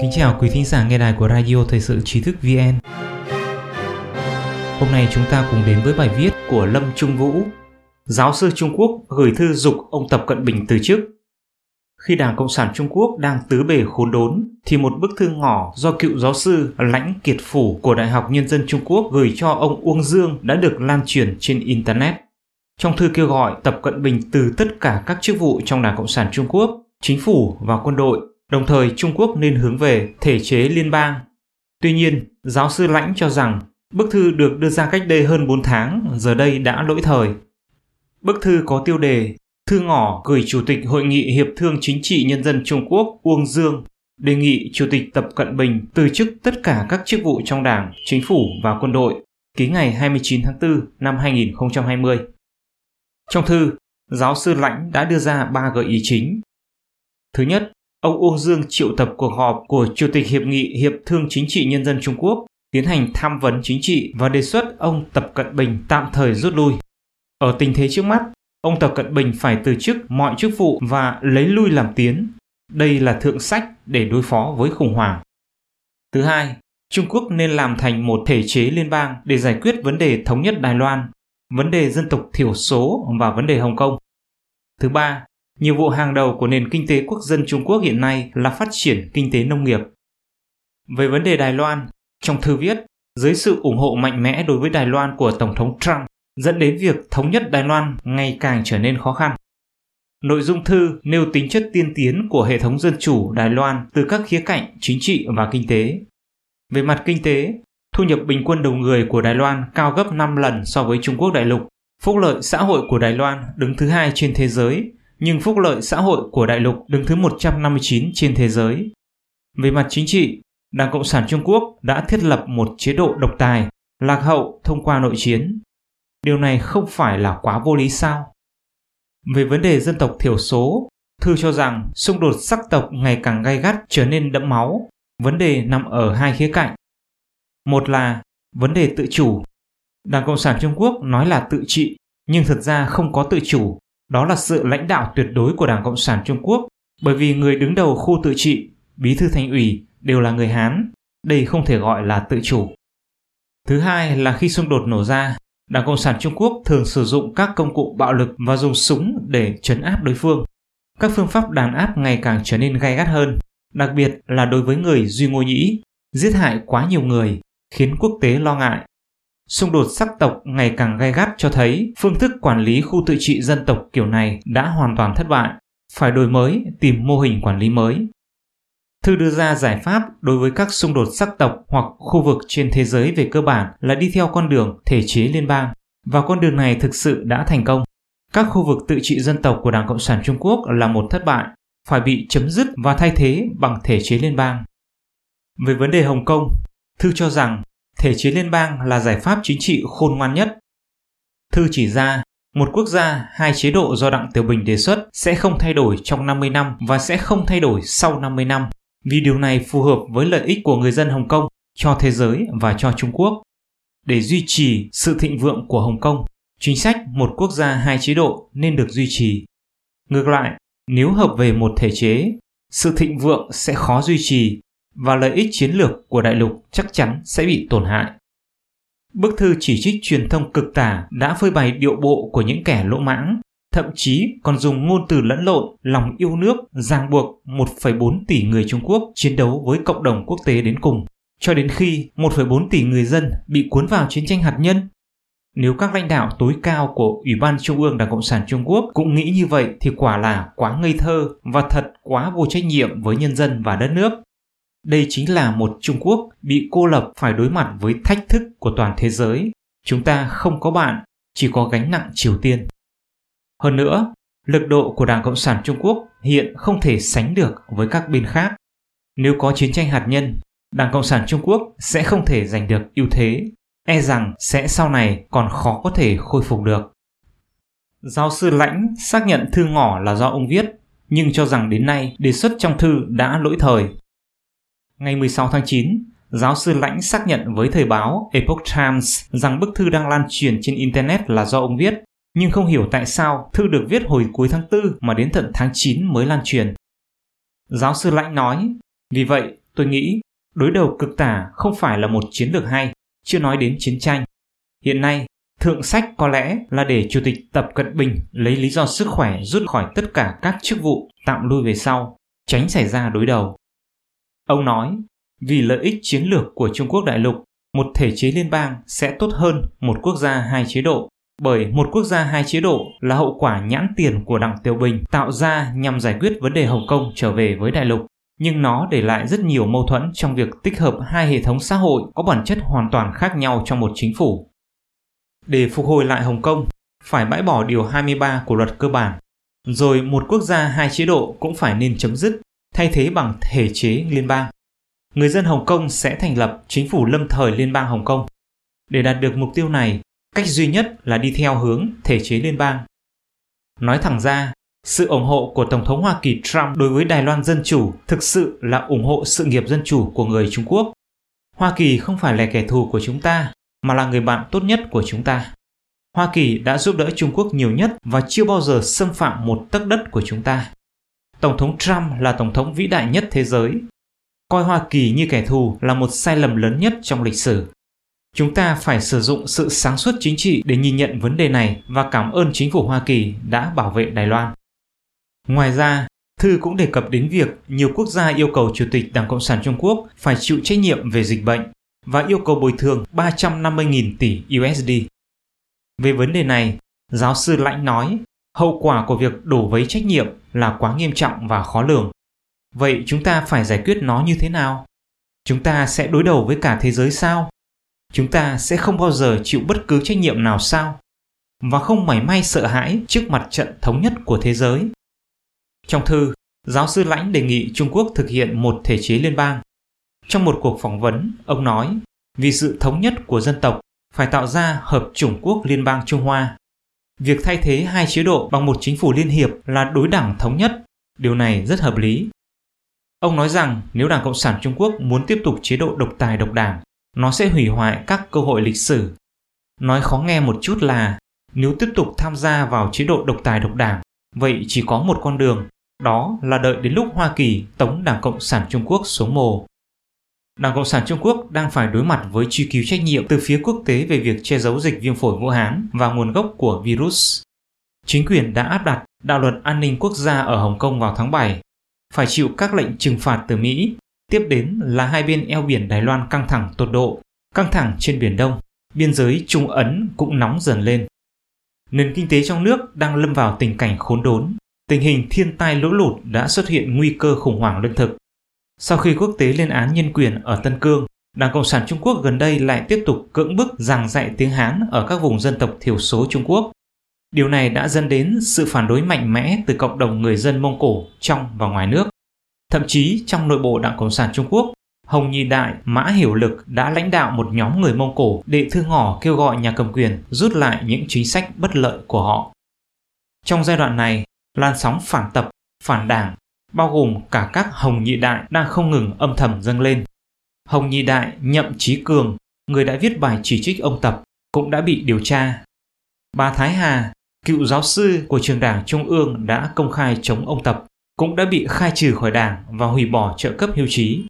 Kính chào quý thính giả nghe đài của Radio Thời sự Trí thức VN. Hôm nay chúng ta cùng đến với bài viết của Lâm Trung Vũ. Giáo sư Trung Quốc gửi thư dục ông Tập Cận Bình từ chức. Khi Đảng Cộng sản Trung Quốc đang tứ bề khốn đốn, thì một bức thư ngỏ do cựu giáo sư Lãnh Kiệt Phủ của Đại học Nhân dân Trung Quốc gửi cho ông Uông Dương đã được lan truyền trên Internet. Trong thư kêu gọi Tập Cận Bình từ tất cả các chức vụ trong Đảng Cộng sản Trung Quốc, chính phủ và quân đội, đồng thời Trung Quốc nên hướng về thể chế liên bang. Tuy nhiên, giáo sư Lãnh cho rằng bức thư được đưa ra cách đây hơn 4 tháng, giờ đây đã lỗi thời. Bức thư có tiêu đề Thư ngỏ gửi Chủ tịch Hội nghị Hiệp thương Chính trị Nhân dân Trung Quốc Uông Dương đề nghị Chủ tịch Tập Cận Bình từ chức tất cả các chức vụ trong Đảng, Chính phủ và quân đội, ký ngày 29 tháng 4 năm 2020. Trong thư, giáo sư Lãnh đã đưa ra ba gợi ý chính. Thứ nhất, ông Uông Dương triệu tập cuộc họp của Chủ tịch Hiệp nghị Hiệp thương Chính trị Nhân dân Trung Quốc tiến hành tham vấn chính trị và đề xuất ông Tập Cận Bình tạm thời rút lui. Ở tình thế trước mắt, ông Tập Cận Bình phải từ chức mọi chức vụ và lấy lui làm tiến. Đây là thượng sách để đối phó với khủng hoảng. Thứ hai, Trung Quốc nên làm thành một thể chế liên bang để giải quyết vấn đề thống nhất Đài Loan, vấn đề dân tộc thiểu số và vấn đề Hồng Kông. Thứ ba, nhiệm vụ hàng đầu của nền kinh tế quốc dân Trung Quốc hiện nay là phát triển kinh tế nông nghiệp. Về vấn đề Đài Loan, trong thư viết, dưới sự ủng hộ mạnh mẽ đối với Đài Loan của Tổng thống Trump, dẫn đến việc thống nhất Đài Loan ngày càng trở nên khó khăn. Nội dung thư nêu tính chất tiên tiến của hệ thống dân chủ Đài Loan từ các khía cạnh chính trị và kinh tế. Về mặt kinh tế, thu nhập bình quân đầu người của Đài Loan cao gấp 5 lần so với Trung Quốc đại lục. Phúc lợi xã hội của Đài Loan đứng thứ hai trên thế giới, nhưng phúc lợi xã hội của đại lục đứng thứ 159 trên thế giới. Về mặt chính trị, Đảng Cộng sản Trung Quốc đã thiết lập một chế độ độc tài, lạc hậu thông qua nội chiến. Điều này không phải là quá vô lý sao? Về vấn đề dân tộc thiểu số, Thư cho rằng xung đột sắc tộc ngày càng gay gắt trở nên đẫm máu. Vấn đề nằm ở hai khía cạnh. Một là vấn đề tự chủ. Đảng Cộng sản Trung Quốc nói là tự trị, nhưng thật ra không có tự chủ. Đó là sự lãnh đạo tuyệt đối của Đảng Cộng sản Trung Quốc, bởi vì người đứng đầu khu tự trị, bí thư thành ủy đều là người Hán. Đây không thể gọi là tự chủ. Thứ hai là khi xung đột nổ ra, Đảng Cộng sản Trung Quốc thường sử dụng các công cụ bạo lực và dùng súng để chấn áp đối phương. Các phương pháp đàn áp ngày càng trở nên gay gắt hơn, đặc biệt là đối với người Duy Ngô Nhĩ, giết hại quá nhiều người, khiến quốc tế lo ngại. Xung đột sắc tộc ngày càng gay gắt cho thấy phương thức quản lý khu tự trị dân tộc kiểu này đã hoàn toàn thất bại, phải đổi mới, tìm mô hình quản lý mới. Thư đưa ra giải pháp đối với các xung đột sắc tộc hoặc khu vực trên thế giới về cơ bản là đi theo con đường thể chế liên bang, và con đường này thực sự đã thành công. Các khu vực tự trị dân tộc của Đảng Cộng sản Trung Quốc là một thất bại, phải bị chấm dứt và thay thế bằng thể chế liên bang. Về vấn đề Hồng Kông, Thư cho rằng thể chế liên bang là giải pháp chính trị khôn ngoan nhất. Thư chỉ ra, một quốc gia, hai chế độ do Đặng Tiểu Bình đề xuất sẽ không thay đổi trong 50 năm và sẽ không thay đổi sau 50 năm, vì điều này phù hợp với lợi ích của người dân Hồng Kông, cho thế giới và cho Trung Quốc. Để duy trì sự thịnh vượng của Hồng Kông, chính sách một quốc gia hai chế độ nên được duy trì. Ngược lại, nếu hợp về một thể chế, sự thịnh vượng sẽ khó duy trì và lợi ích chiến lược của đại lục chắc chắn sẽ bị tổn hại. Bức thư chỉ trích truyền thông cực tả đã phơi bày điệu bộ của những kẻ lỗ mãng, thậm chí còn dùng ngôn từ lẫn lộn, lòng yêu nước ràng buộc 1,4 tỷ người Trung Quốc chiến đấu với cộng đồng quốc tế đến cùng, cho đến khi 1,4 tỷ người dân bị cuốn vào chiến tranh hạt nhân. Nếu các lãnh đạo tối cao của Ủy ban Trung ương Đảng Cộng sản Trung Quốc cũng nghĩ như vậy thì quả là quá ngây thơ và thật quá vô trách nhiệm với nhân dân và đất nước. Đây chính là một Trung Quốc bị cô lập phải đối mặt với thách thức của toàn thế giới. Chúng ta không có bạn, chỉ có gánh nặng Triều Tiên. Hơn nữa, lực độ của Đảng Cộng sản Trung Quốc hiện không thể sánh được với các bên khác. Nếu có chiến tranh hạt nhân, Đảng Cộng sản Trung Quốc sẽ không thể giành được ưu thế, e rằng sẽ sau này còn khó có thể khôi phục được. Giáo sư Lãnh xác nhận thư ngỏ là do ông viết, nhưng cho rằng đến nay đề xuất trong thư đã lỗi thời Ngày 16 tháng 9, giáo sư Lãnh xác nhận với thời báo Epoch Times rằng bức thư đang lan truyền trên Internet là do ông viết, nhưng không hiểu tại sao thư được viết hồi cuối tháng 4 mà đến tận tháng 9 mới lan truyền. Giáo sư Lãnh nói, vì vậy tôi nghĩ đối đầu cực tả không phải là một chiến lược hay, chưa nói đến chiến tranh. Hiện nay, thượng sách có lẽ là để Chủ tịch Tập Cận Bình lấy lý do sức khỏe rút khỏi tất cả các chức vụ tạm lui về sau, tránh xảy ra đối đầu. Ông nói, vì lợi ích chiến lược của Trung Quốc đại lục, một thể chế liên bang sẽ tốt hơn một quốc gia hai chế độ bởi một quốc gia hai chế độ là hậu quả nhãn tiền của Đặng Tiểu Bình tạo ra nhằm giải quyết vấn đề Hồng Kông trở về với đại lục, nhưng nó để lại rất nhiều mâu thuẫn trong việc tích hợp hai hệ thống xã hội có bản chất hoàn toàn khác nhau trong một chính phủ. Để phục hồi lại Hồng Kông, phải bãi bỏ điều 23 của luật cơ bản, rồi một quốc gia hai chế độ cũng phải nên chấm dứt, thay thế bằng thể chế liên bang. Người dân Hồng Kông sẽ thành lập chính phủ lâm thời liên bang Hồng Kông. Để đạt được mục tiêu này, cách duy nhất là đi theo hướng thể chế liên bang. Nói thẳng ra, sự ủng hộ của Tổng thống Hoa Kỳ Trump đối với Đài Loan Dân Chủ thực sự là ủng hộ sự nghiệp dân chủ của người Trung Quốc. Hoa Kỳ không phải là kẻ thù của chúng ta, mà là người bạn tốt nhất của chúng ta. Hoa Kỳ đã giúp đỡ Trung Quốc nhiều nhất và chưa bao giờ xâm phạm một tấc đất của chúng ta. Tổng thống Trump là tổng thống vĩ đại nhất thế giới. Coi Hoa Kỳ như kẻ thù là một sai lầm lớn nhất trong lịch sử. Chúng ta phải sử dụng sự sáng suốt chính trị để nhìn nhận vấn đề này và cảm ơn chính phủ Hoa Kỳ đã bảo vệ Đài Loan. Ngoài ra, thư cũng đề cập đến việc nhiều quốc gia yêu cầu Chủ tịch Đảng Cộng sản Trung Quốc phải chịu trách nhiệm về dịch bệnh và yêu cầu bồi thường 350.000 tỷ USD. Về vấn đề này, giáo sư Lãnh nói hậu quả của việc đổ vấy trách nhiệm là quá nghiêm trọng và khó lường. Vậy chúng ta phải giải quyết nó như thế nào? Chúng ta sẽ đối đầu với cả thế giới sao? chúng ta sẽ không bao giờ chịu bất cứ trách nhiệm nào sao và không mảy may sợ hãi trước mặt trận thống nhất của thế giới. Trong thư, giáo sư Lãnh đề nghị Trung Quốc thực hiện một thể chế liên bang. Trong một cuộc phỏng vấn, ông nói, vì sự thống nhất của dân tộc phải tạo ra hợp chủng quốc liên bang Trung Hoa. Việc thay thế hai chế độ bằng một chính phủ liên hiệp là đối đảng thống nhất, điều này rất hợp lý. Ông nói rằng nếu Đảng Cộng sản Trung Quốc muốn tiếp tục chế độ độc tài độc đảng nó sẽ hủy hoại các cơ hội lịch sử. Nói khó nghe một chút là nếu tiếp tục tham gia vào chế độ độc tài độc đảng, vậy chỉ có một con đường, đó là đợi đến lúc Hoa Kỳ tống Đảng Cộng sản Trung Quốc xuống mồ. Đảng Cộng sản Trung Quốc đang phải đối mặt với truy cứu trách nhiệm từ phía quốc tế về việc che giấu dịch viêm phổi Vũ Hán và nguồn gốc của virus. Chính quyền đã áp đặt đạo luật an ninh quốc gia ở Hồng Kông vào tháng 7, phải chịu các lệnh trừng phạt từ Mỹ Tiếp đến là hai bên eo biển Đài Loan căng thẳng tột độ, căng thẳng trên Biển Đông, biên giới Trung Ấn cũng nóng dần lên. Nền kinh tế trong nước đang lâm vào tình cảnh khốn đốn, tình hình thiên tai lũ lụt đã xuất hiện nguy cơ khủng hoảng lương thực. Sau khi quốc tế lên án nhân quyền ở Tân Cương, Đảng Cộng sản Trung Quốc gần đây lại tiếp tục cưỡng bức giảng dạy tiếng Hán ở các vùng dân tộc thiểu số Trung Quốc. Điều này đã dẫn đến sự phản đối mạnh mẽ từ cộng đồng người dân Mông Cổ trong và ngoài nước. Thậm chí trong nội bộ Đảng Cộng sản Trung Quốc, Hồng Nhi Đại, Mã Hiểu Lực đã lãnh đạo một nhóm người Mông Cổ để thư ngỏ kêu gọi nhà cầm quyền rút lại những chính sách bất lợi của họ. Trong giai đoạn này, lan sóng phản tập, phản đảng, bao gồm cả các Hồng Nhị Đại đang không ngừng âm thầm dâng lên. Hồng Nhị Đại Nhậm Chí Cường, người đã viết bài chỉ trích ông Tập, cũng đã bị điều tra. Bà Thái Hà, cựu giáo sư của trường đảng Trung ương đã công khai chống ông Tập cũng đã bị khai trừ khỏi đảng và hủy bỏ trợ cấp hưu trí.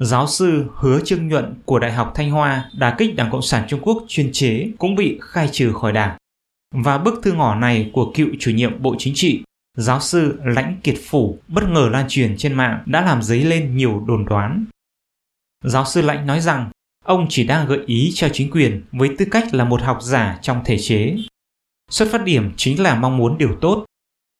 Giáo sư Hứa Trương Nhuận của Đại học Thanh Hoa đả kích Đảng Cộng sản Trung Quốc chuyên chế cũng bị khai trừ khỏi đảng. Và bức thư ngỏ này của cựu chủ nhiệm Bộ Chính trị, giáo sư Lãnh Kiệt Phủ bất ngờ lan truyền trên mạng đã làm dấy lên nhiều đồn đoán. Giáo sư Lãnh nói rằng ông chỉ đang gợi ý cho chính quyền với tư cách là một học giả trong thể chế. Xuất phát điểm chính là mong muốn điều tốt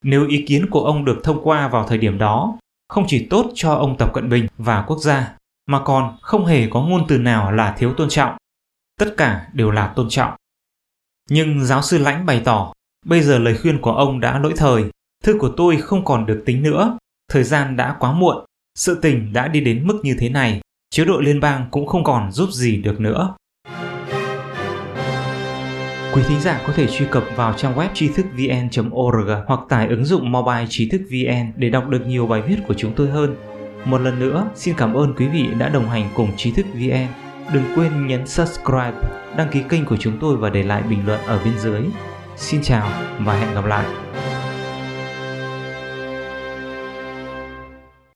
nếu ý kiến của ông được thông qua vào thời điểm đó, không chỉ tốt cho ông Tập Cận Bình và quốc gia, mà còn không hề có ngôn từ nào là thiếu tôn trọng. Tất cả đều là tôn trọng. Nhưng giáo sư Lãnh bày tỏ, bây giờ lời khuyên của ông đã lỗi thời, thư của tôi không còn được tính nữa, thời gian đã quá muộn, sự tình đã đi đến mức như thế này, chế độ liên bang cũng không còn giúp gì được nữa. Quý thính giả có thể truy cập vào trang web tri thức vn.org hoặc tải ứng dụng mobile trí thức vn để đọc được nhiều bài viết của chúng tôi hơn. Một lần nữa, xin cảm ơn quý vị đã đồng hành cùng trí thức vn. Đừng quên nhấn subscribe, đăng ký kênh của chúng tôi và để lại bình luận ở bên dưới. Xin chào và hẹn gặp lại.